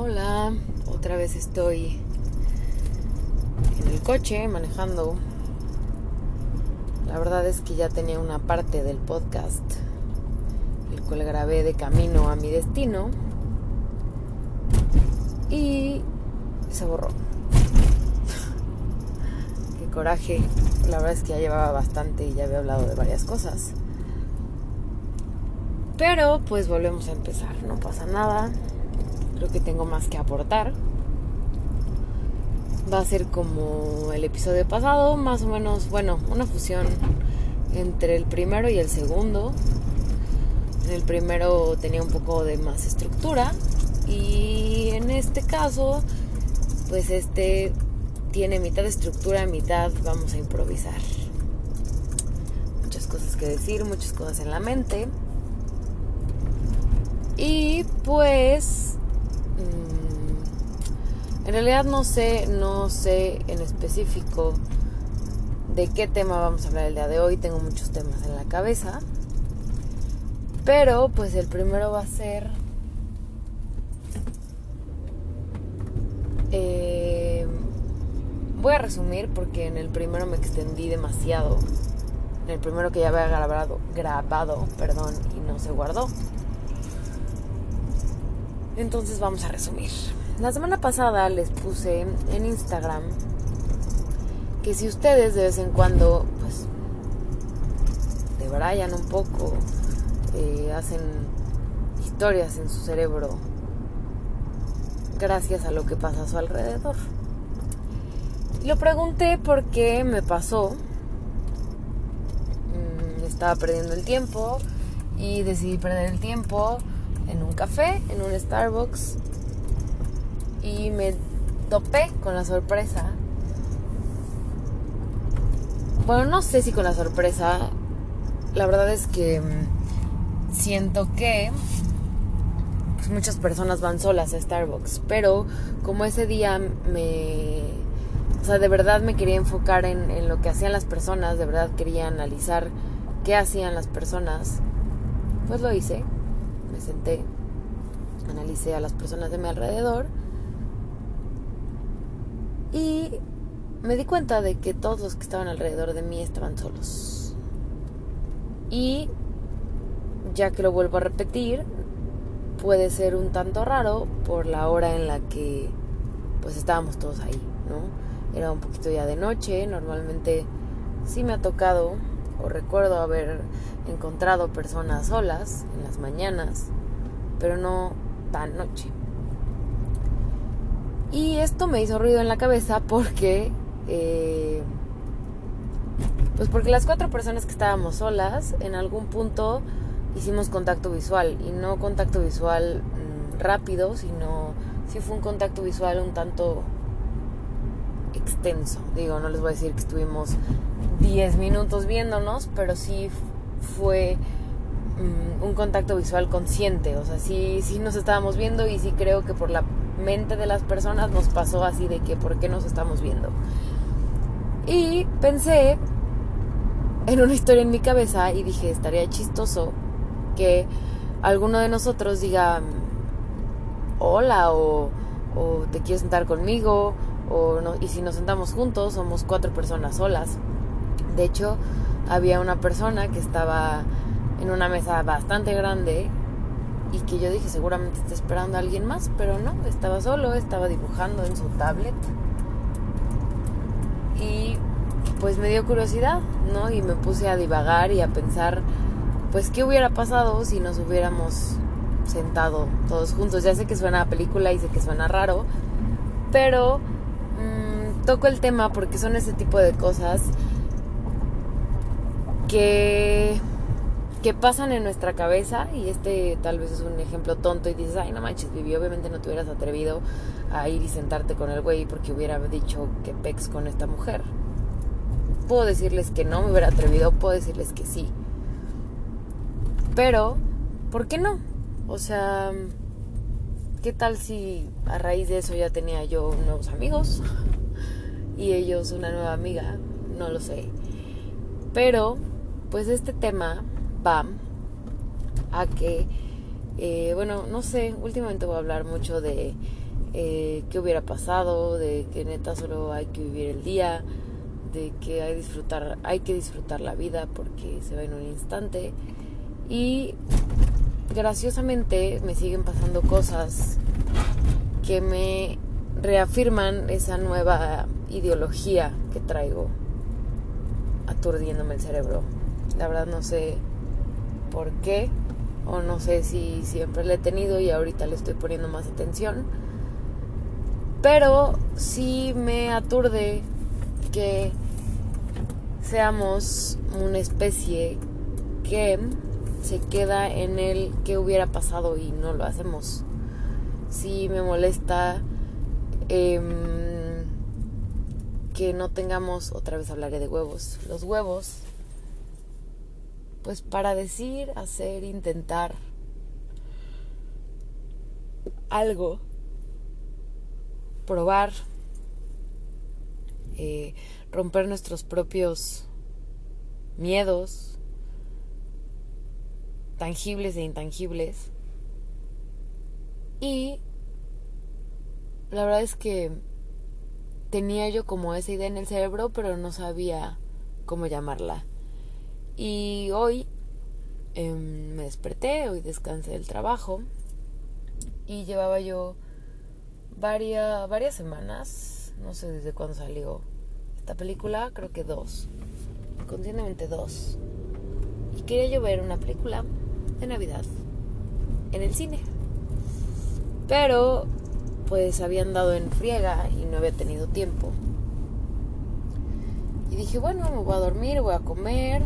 Hola, otra vez estoy en el coche manejando. La verdad es que ya tenía una parte del podcast, el cual grabé de camino a mi destino y se borró. Qué coraje. La verdad es que ya llevaba bastante y ya había hablado de varias cosas. Pero pues volvemos a empezar, no pasa nada. Creo que tengo más que aportar. Va a ser como el episodio pasado, más o menos, bueno, una fusión entre el primero y el segundo. En el primero tenía un poco de más estructura y en este caso, pues este tiene mitad estructura, mitad vamos a improvisar. Muchas cosas que decir, muchas cosas en la mente. Y pues en realidad no sé, no sé en específico de qué tema vamos a hablar el día de hoy. Tengo muchos temas en la cabeza. Pero pues el primero va a ser eh, voy a resumir porque en el primero me extendí demasiado. En el primero que ya había grabado, grabado perdón, y no se guardó. Entonces vamos a resumir. La semana pasada les puse en Instagram que si ustedes de vez en cuando, pues, debrayan un poco, eh, hacen historias en su cerebro gracias a lo que pasa a su alrededor. Lo pregunté porque me pasó. Mm, estaba perdiendo el tiempo y decidí perder el tiempo café, en un Starbucks, y me topé con la sorpresa. Bueno, no sé si con la sorpresa. La verdad es que mm, siento que pues muchas personas van solas a Starbucks, pero como ese día me... O sea, de verdad me quería enfocar en, en lo que hacían las personas, de verdad quería analizar qué hacían las personas, pues lo hice me senté, analicé a las personas de mi alrededor y me di cuenta de que todos los que estaban alrededor de mí estaban solos. Y ya que lo vuelvo a repetir, puede ser un tanto raro por la hora en la que pues estábamos todos ahí, ¿no? Era un poquito ya de noche, normalmente sí me ha tocado o recuerdo haber encontrado personas solas en las mañanas, pero no tan noche. Y esto me hizo ruido en la cabeza porque, eh, pues porque las cuatro personas que estábamos solas, en algún punto hicimos contacto visual y no contacto visual mm, rápido, sino sí fue un contacto visual un tanto extenso. Digo, no les voy a decir que estuvimos 10 minutos viéndonos, pero sí fue mm, un contacto visual consciente. O sea, sí, sí nos estábamos viendo y sí creo que por la mente de las personas nos pasó así de que por qué nos estamos viendo. Y pensé en una historia en mi cabeza y dije, estaría chistoso que alguno de nosotros diga hola o, te quieres sentar conmigo o no, y si nos sentamos juntos somos cuatro personas solas. De hecho, había una persona que estaba en una mesa bastante grande y que yo dije seguramente está esperando a alguien más, pero no, estaba solo, estaba dibujando en su tablet. Y pues me dio curiosidad, ¿no? Y me puse a divagar y a pensar, pues, ¿qué hubiera pasado si nos hubiéramos sentado todos juntos? Ya sé que suena a película y sé que suena raro, pero toco el tema porque son ese tipo de cosas que, que pasan en nuestra cabeza y este tal vez es un ejemplo tonto y dices, ay no manches, Vivi, obviamente no te hubieras atrevido a ir y sentarte con el güey porque hubiera dicho que pex con esta mujer. Puedo decirles que no me hubiera atrevido, puedo decirles que sí. Pero, ¿por qué no? O sea, ¿qué tal si a raíz de eso ya tenía yo nuevos amigos? y ellos una nueva amiga, no lo sé. Pero, pues este tema va a que, eh, bueno, no sé, últimamente voy a hablar mucho de eh, qué hubiera pasado, de que neta solo hay que vivir el día, de que hay, disfrutar, hay que disfrutar la vida porque se va en un instante. Y graciosamente me siguen pasando cosas que me reafirman esa nueva ideología que traigo aturdiéndome el cerebro. La verdad no sé por qué o no sé si siempre le he tenido y ahorita le estoy poniendo más atención. Pero sí me aturde que seamos una especie que se queda en el que hubiera pasado y no lo hacemos. Sí me molesta em, que no tengamos, otra vez hablaré de huevos, los huevos, pues para decir, hacer, intentar algo, probar, eh, romper nuestros propios miedos, tangibles e intangibles. Y la verdad es que tenía yo como esa idea en el cerebro, pero no sabía cómo llamarla. Y hoy em, me desperté, hoy descansé del trabajo y llevaba yo varias, varias semanas, no sé desde cuándo salió esta película, creo que dos, conscientemente dos. Y quería yo ver una película de Navidad en el cine. Pero pues habían dado en friega y no había tenido tiempo. Y dije, bueno, me voy a dormir, voy a comer.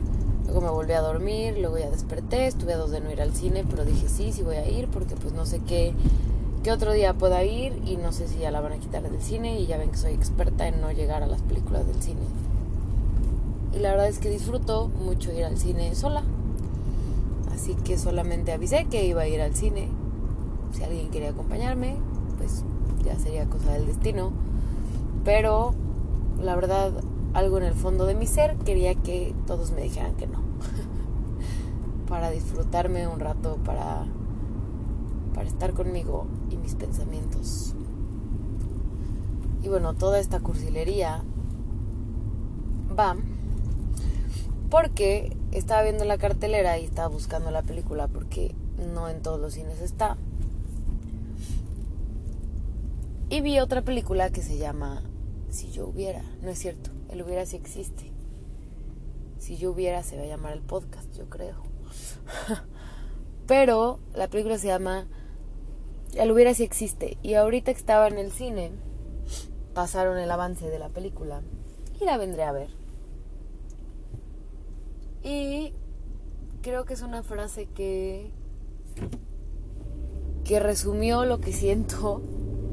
Luego me volví a dormir, luego ya desperté, estuve a dos de no ir al cine, pero dije sí, sí voy a ir porque pues no sé qué, qué otro día pueda ir y no sé si ya la van a quitar del cine y ya ven que soy experta en no llegar a las películas del cine. Y la verdad es que disfruto mucho ir al cine sola. Así que solamente avisé que iba a ir al cine. Si alguien quería acompañarme, pues ya sería cosa del destino. Pero la verdad, algo en el fondo de mi ser quería que todos me dijeran que no. para disfrutarme un rato, para, para estar conmigo y mis pensamientos. Y bueno, toda esta cursilería va porque estaba viendo la cartelera y estaba buscando la película porque no en todos los cines está. Y vi otra película que se llama Si yo hubiera. No es cierto, el hubiera sí existe. Si yo hubiera se va a llamar el podcast, yo creo. Pero la película se llama El hubiera sí existe. Y ahorita que estaba en el cine, pasaron el avance de la película y la vendré a ver. Y creo que es una frase que que resumió lo que siento,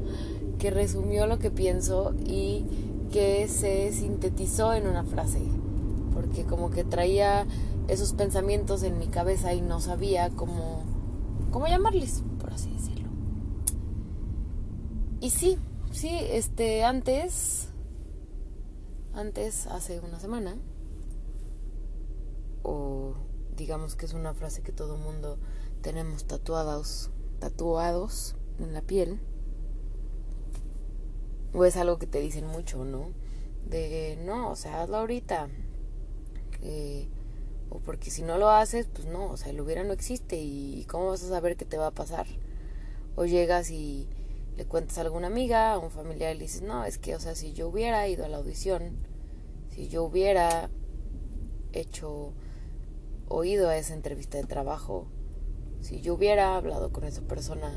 que resumió lo que pienso y que se sintetizó en una frase, porque como que traía esos pensamientos en mi cabeza y no sabía cómo cómo llamarles, por así decirlo. Y sí, sí, este antes antes hace una semana o digamos que es una frase que todo mundo tenemos tatuados, tatuados en la piel, o es algo que te dicen mucho, ¿no? De no, o sea, hazlo ahorita. o porque si no lo haces, pues no, o sea, el hubiera no existe y ¿cómo vas a saber qué te va a pasar? O llegas y le cuentas a alguna amiga, a un familiar y le dices, no, es que, o sea, si yo hubiera ido a la audición, si yo hubiera hecho oído a esa entrevista de trabajo, si yo hubiera hablado con esa persona,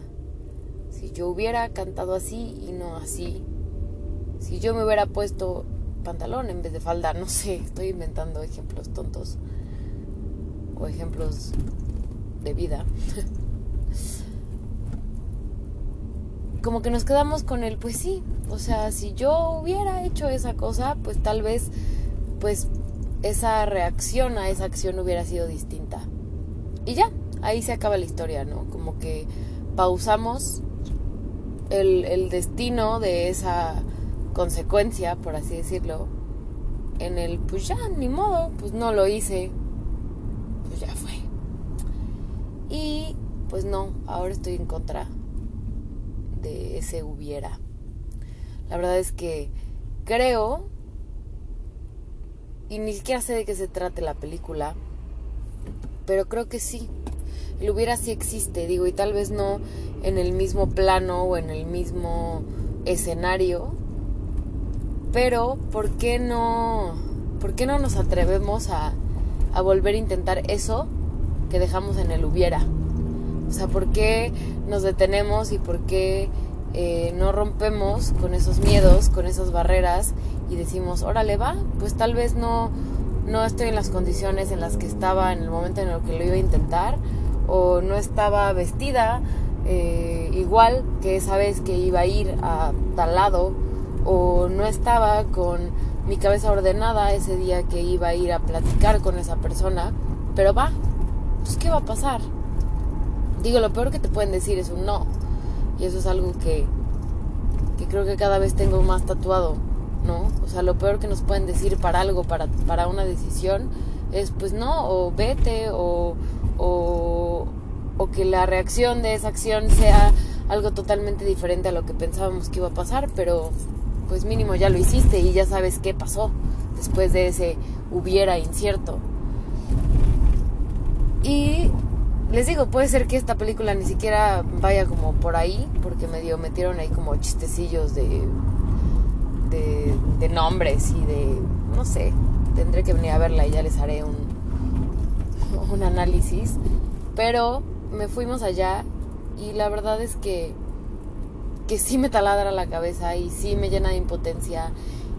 si yo hubiera cantado así y no así, si yo me hubiera puesto pantalón en vez de falda, no sé, estoy inventando ejemplos tontos o ejemplos de vida. Como que nos quedamos con el, pues sí, o sea, si yo hubiera hecho esa cosa, pues tal vez, pues esa reacción a esa acción hubiera sido distinta. Y ya, ahí se acaba la historia, ¿no? Como que pausamos el, el destino de esa consecuencia, por así decirlo, en el, pues ya, ni modo, pues no lo hice, pues ya fue. Y pues no, ahora estoy en contra de ese hubiera. La verdad es que creo, y ni siquiera sé de qué se trate la película, pero creo que sí. El hubiera sí existe, digo, y tal vez no en el mismo plano o en el mismo escenario, pero ¿por qué no, por qué no nos atrevemos a, volver a intentar eso que dejamos en el hubiera? O sea, ¿por qué nos detenemos y por qué eh, no rompemos con esos miedos, con esas barreras y decimos, órale, va, pues tal vez no, no estoy en las condiciones en las que estaba en el momento en el que lo iba a intentar o no estaba vestida eh, igual que esa vez que iba a ir a tal lado o no estaba con mi cabeza ordenada ese día que iba a ir a platicar con esa persona, pero va, pues ¿qué va a pasar? Digo, lo peor que te pueden decir es un no. Y eso es algo que, que creo que cada vez tengo más tatuado, ¿no? O sea, lo peor que nos pueden decir para algo, para, para una decisión, es pues no, o vete, o, o, o que la reacción de esa acción sea algo totalmente diferente a lo que pensábamos que iba a pasar, pero pues mínimo ya lo hiciste y ya sabes qué pasó después de ese hubiera incierto. Y les digo, puede ser que esta película ni siquiera vaya como por ahí, porque medio metieron ahí como chistecillos de, de, nombres y de, no sé, tendré que venir a verla y ya les haré un, un análisis. Pero me fuimos allá y la verdad es que, que sí me taladra la cabeza y sí me llena de impotencia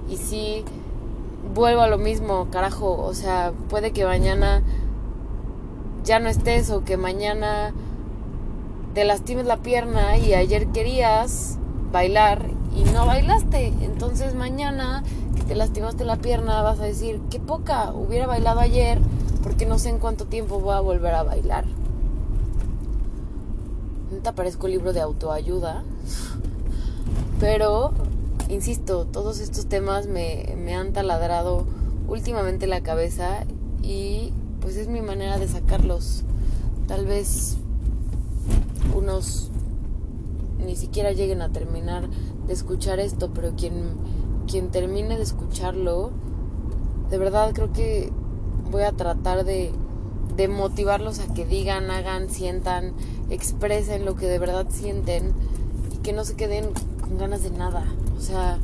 y sí vuelvo a lo mismo, carajo, o sea, puede que mañana ya no estés o que mañana te lastimes la pierna y ayer querías bailar y no bailaste. Entonces mañana que te lastimaste la pierna vas a decir, qué poca, hubiera bailado ayer porque no sé en cuánto tiempo voy a volver a bailar. No te aparezco libro de autoayuda, pero, insisto, todos estos temas me, me han taladrado últimamente la cabeza y pues es mi manera de sacarlos. Tal vez unos ni siquiera lleguen a terminar de escuchar esto, pero quien, quien termine de escucharlo, de verdad creo que voy a tratar de, de motivarlos a que digan, hagan, sientan, expresen lo que de verdad sienten y que no se queden con ganas de nada. O sea,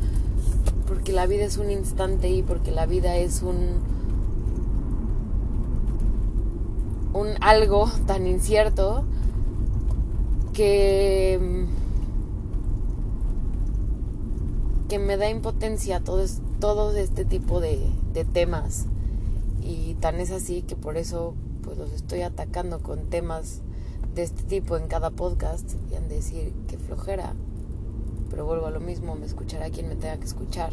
porque la vida es un instante y porque la vida es un un algo tan incierto que que me da impotencia todo, todo este tipo de, de temas y tan es así que por eso pues los estoy atacando con temas de este tipo en cada podcast y han de decir que flojera pero vuelvo a lo mismo me escuchará quien me tenga que escuchar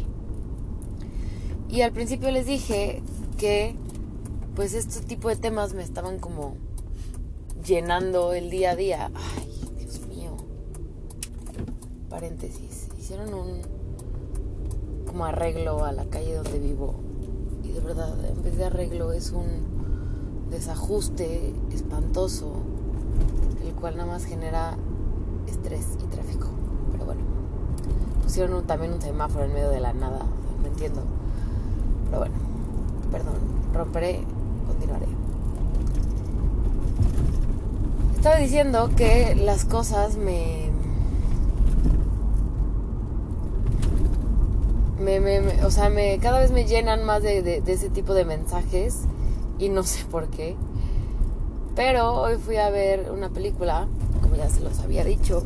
y al principio les dije que pues este tipo de temas me estaban como llenando el día a día. Ay, Dios mío. Paréntesis. Hicieron un como arreglo a la calle donde vivo. Y de verdad, en vez de arreglo es un desajuste espantoso, cual nada más genera estrés y tráfico. Pero bueno, pusieron también un semáforo en medio de la nada, me entiendo. Pero bueno, perdón, romperé continuaré. Estaba diciendo que las cosas me, me, o sea, me, cada vez me llenan más de, de, ese tipo de mensajes y no sé por qué. Pero hoy fui a ver una película, como ya se los había dicho,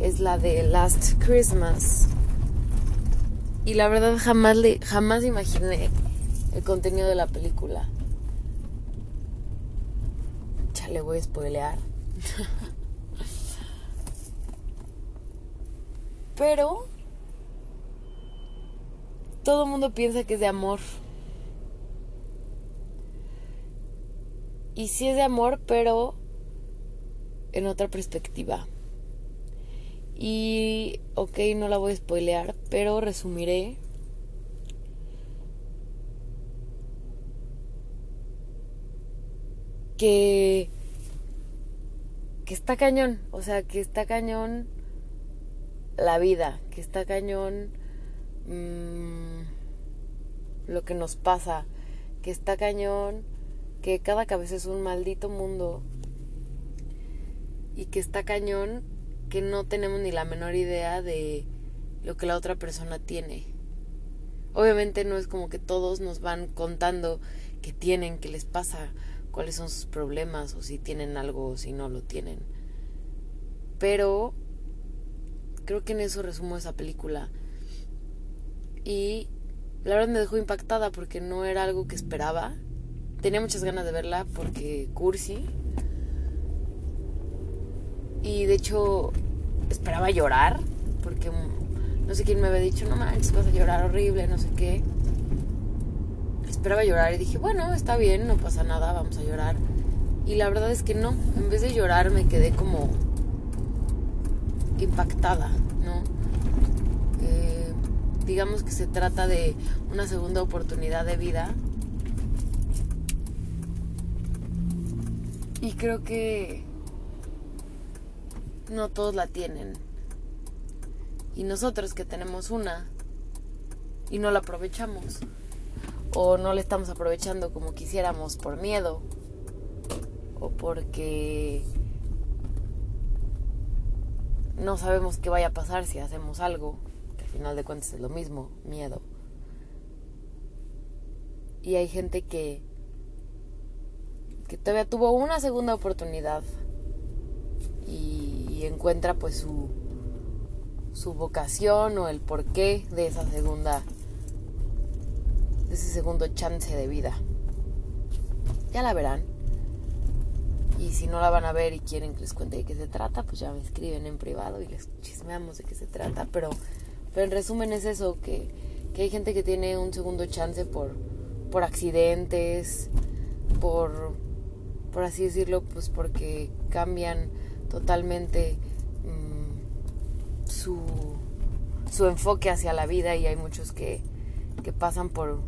es la de Last Christmas. Y la verdad jamás, le, jamás imaginé el contenido de la película. Ya le voy a spoilear. Pero todo el mundo piensa que es de amor. Y sí es de amor, pero en otra perspectiva. Y, ok, no la voy a spoilear, pero resumiré que, que está cañón, o sea, que está cañón la vida, que está cañón mmm, lo que nos pasa, que está cañón, que cada cabeza es un maldito mundo y que está cañón que no tenemos ni la menor idea de lo que la otra persona tiene. Obviamente no es como que todos nos van contando que tienen, qué les pasa, cuáles son sus problemas o si tienen algo o si no lo tienen. Pero creo que en eso resumo esa película. Y la verdad me dejó impactada porque no era algo que esperaba. Tenía muchas ganas de verla porque cursi. Y de hecho esperaba llorar porque no sé quién me había dicho, no manches, vas a llorar horrible, no sé qué. Esperaba llorar y dije, bueno, está bien, no pasa nada, vamos a llorar. Y la verdad es que no, en vez de llorar me quedé como impactada, ¿no? Eh, digamos que se trata de una segunda oportunidad de vida. Y creo que no todos la tienen. Y nosotros que tenemos una y no la aprovechamos. O no la estamos aprovechando como quisiéramos por miedo. O porque no sabemos qué vaya a pasar si hacemos algo. Que al final de cuentas es lo mismo, miedo. Y hay gente que que todavía tuvo una segunda oportunidad y encuentra pues su, su vocación o el porqué de esa segunda, de ese segundo chance de vida. Ya la verán. Y si no la van a ver y quieren que les cuente de qué se trata, pues ya me escriben en privado y les chismeamos de qué se trata. Pero, pero en resumen es eso, que, que hay gente que tiene un segundo chance por, por accidentes, por, por así decirlo, pues porque cambian totalmente mm, su, su enfoque hacia la vida y hay muchos que, que pasan por,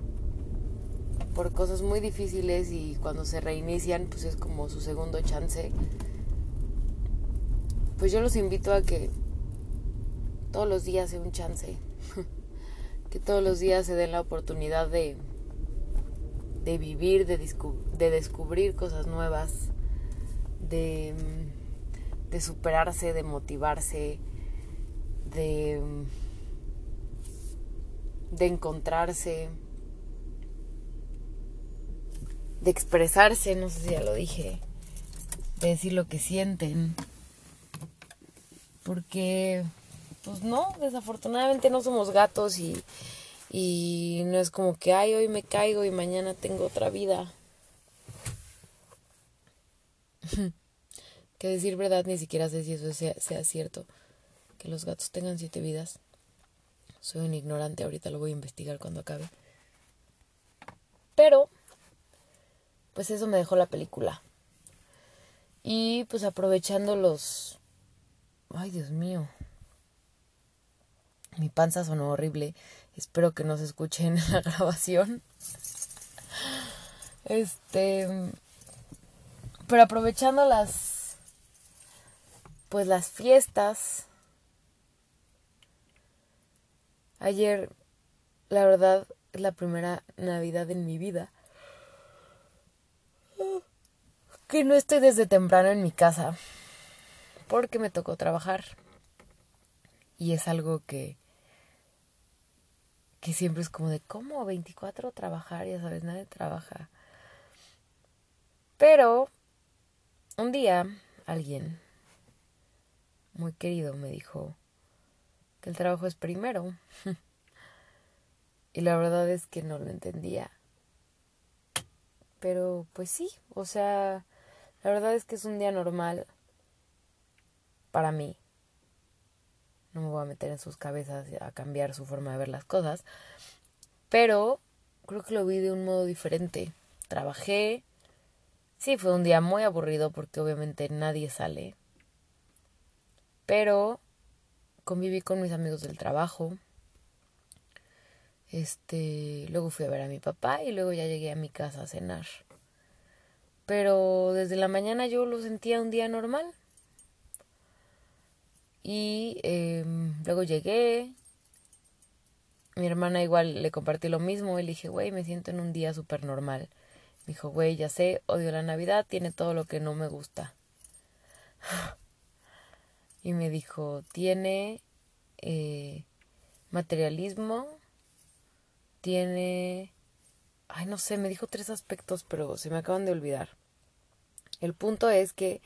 por cosas muy difíciles y cuando se reinician pues es como su segundo chance. Pues yo los invito a que todos los días sea un chance, que todos los días se den la oportunidad de, de vivir, de, de descubrir cosas nuevas, de de superarse, de motivarse, de, de encontrarse, de expresarse, no sé si ya lo dije, de decir lo que sienten. Porque, pues no, desafortunadamente no somos gatos y, y no es como que, ay, hoy me caigo y mañana tengo otra vida. Que decir verdad ni siquiera sé si eso sea, cierto. Que los gatos tengan siete vidas. Soy un ignorante, ahorita lo voy a investigar cuando acabe. Pero, pues eso me dejó la película. Y pues aprovechando los... Ay, Dios mío. Mi panza sonó horrible. Espero que no se escuche en la grabación. Este... Pero aprovechando las pues las fiestas. Ayer, la verdad, es la primera Navidad en mi vida. Que no estoy desde temprano en mi casa. Porque me tocó trabajar. Y es algo que que siempre es como de cómo 24 trabajar, ya sabes, nadie trabaja. Pero un día alguien muy querido me dijo que el trabajo es primero. y la verdad es que no lo entendía. Pero pues sí, o sea, la verdad es que es un día normal para mí. No me voy a meter en sus cabezas a cambiar su forma de ver las cosas. Pero creo que lo vi de un modo diferente. Trabajé. Sí, fue un día muy aburrido porque obviamente nadie sale pero conviví con mis amigos del trabajo. Este, luego fui a ver a mi papá y luego ya llegué a mi casa a cenar. Pero desde la mañana yo lo sentía un día normal. Y em, luego llegué, mi hermana igual le compartí lo mismo y le dije, güey, me siento en un día súper normal. Me dijo, güey, ya sé, odio la Navidad, tiene todo lo que no me gusta. Y me dijo, tiene eh, materialismo, tiene... Ay, no sé, me dijo tres aspectos, pero se me acaban de olvidar. El punto es que,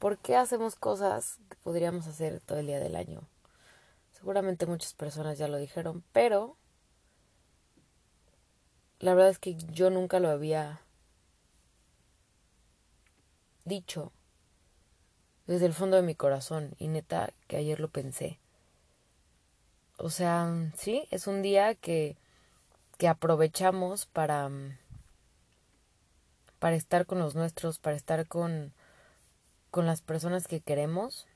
¿por qué hacemos cosas que podríamos hacer todo el día del año? Seguramente muchas personas ya lo dijeron, pero la verdad es que yo nunca lo había dicho desde el fondo de mi corazón y neta que ayer lo pensé. O sea, sí, es un día que, que aprovechamos para, para estar con los nuestros, para estar con, con las personas que queremos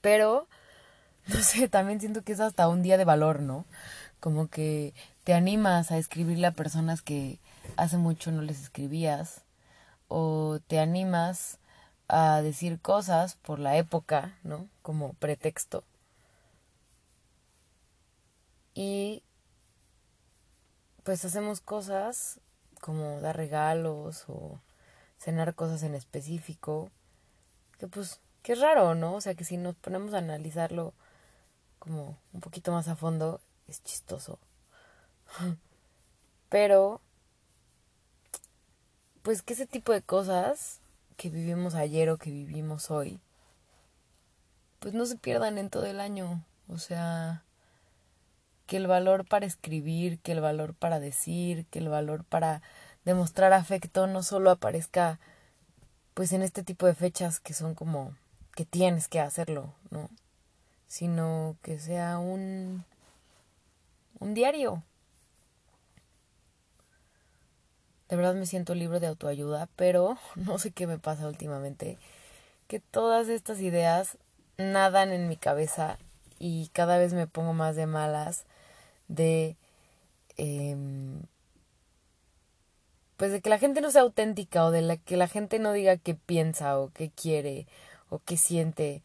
pero, no sé, también siento que es hasta un día de valor, ¿no? Como que te animas a escribirle a personas que hace mucho no les escribías, o te animas a decir cosas por la época, ¿no? Como pretexto. Y pues hacemos cosas como dar regalos o cenar cosas en específico, que pues que es raro, ¿no? O sea, que si nos ponemos a analizarlo como un poquito más a fondo, es chistoso. Pero, pues que ese tipo de cosas que vivimos ayer o que vivimos hoy, pues no se pierdan en todo el año. O sea, que el valor para escribir, que el valor para decir, que el valor para demostrar afecto no solo aparezca pues en este tipo de fechas que son como que tienes que hacerlo, ¿no? Sino que sea un, un diario. De verdad me siento libre de autoayuda, pero no sé qué me pasa últimamente. Que todas estas ideas nadan en mi cabeza y cada vez me pongo más de malas de... Em, pues de que la gente no sea auténtica o de la que la gente no diga qué piensa o qué quiere o qué siente,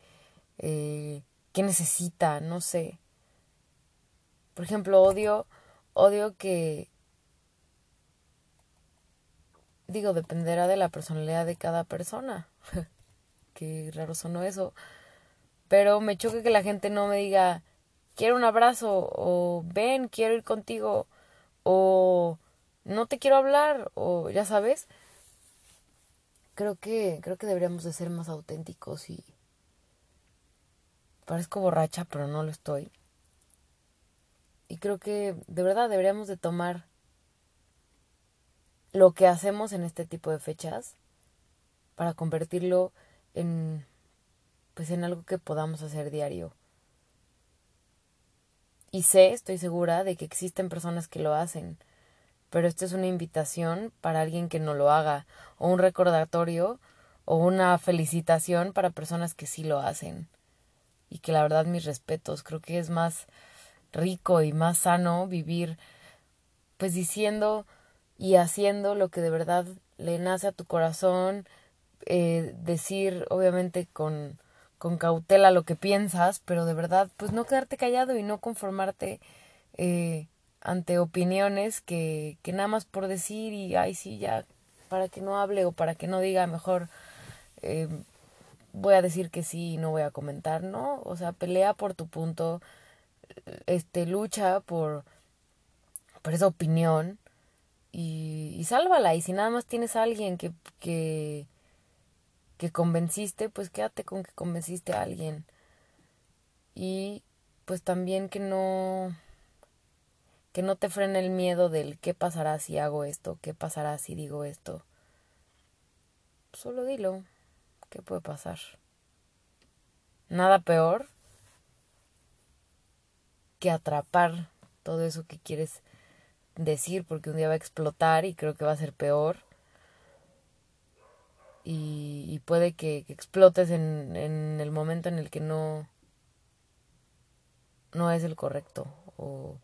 eh, qué necesita, no sé. Por ejemplo, odio, odio que, digo, dependerá de la personalidad de cada persona. qué raro sonó eso. Pero me choca que la gente no me diga, quiero un abrazo, o ven, quiero ir contigo, o no te quiero hablar, o ya sabes creo que creo que deberíamos de ser más auténticos y parezco borracha pero no lo estoy. Y creo que de verdad deberíamos de tomar lo que hacemos en este tipo de fechas para convertirlo en pues en algo que podamos hacer diario. Y sé estoy segura de que existen personas que lo hacen pero esta es una invitación para alguien que no lo haga, o un recordatorio, o una felicitación para personas que sí lo hacen. Y que la verdad mis respetos, creo que es más rico y más sano vivir pues diciendo y haciendo lo que de verdad le nace a tu corazón, eh, decir obviamente con, con cautela lo que piensas, pero de verdad pues no quedarte callado y no conformarte eh, ante opiniones que, que nada más por decir y, ay, sí, ya, para que no hable o para que no diga, mejor eh, voy a decir que sí y no voy a comentar, ¿no? O sea, pelea por tu punto, este, lucha por, por esa opinión y, y sálvala. Y si nada más tienes a alguien que, que, que convenciste, pues quédate con que convenciste a alguien. Y pues también que no que no te frene el miedo del qué pasará si hago esto, qué pasará si digo esto. Solo dilo, ¿qué puede pasar? Nada peor que atrapar todo eso que quieres decir porque un día va a explotar y creo que va a ser peor. Y, puede que, explotes en, en el momento en el que no, no es el correcto o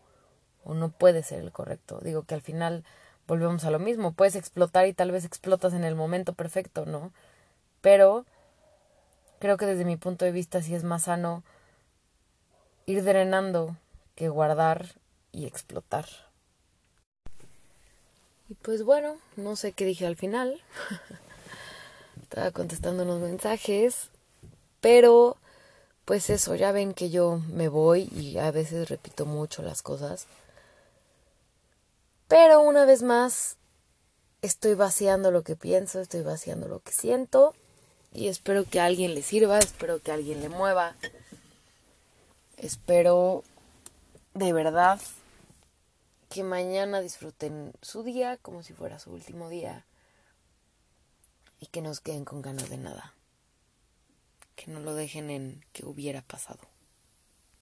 o no puede ser el correcto. Digo que al final volvemos a lo mismo. Puedes explotar y tal vez explotas en el momento perfecto, ¿no? Pero creo que desde mi punto de vista sí es más sano ir drenando que guardar y explotar. Y pues bueno, no sé qué dije al final. Estaba contestando unos mensajes, pero pues eso, ya ven que yo me voy y a veces repito mucho las cosas. Pero una vez más, estoy vaciando lo que pienso, estoy vaciando lo que siento y espero que a alguien le sirva, espero que a alguien le mueva. Espero de verdad que mañana disfruten su día como si fuera su último día y que nos queden con ganas de nada. Que no lo dejen en que hubiera pasado.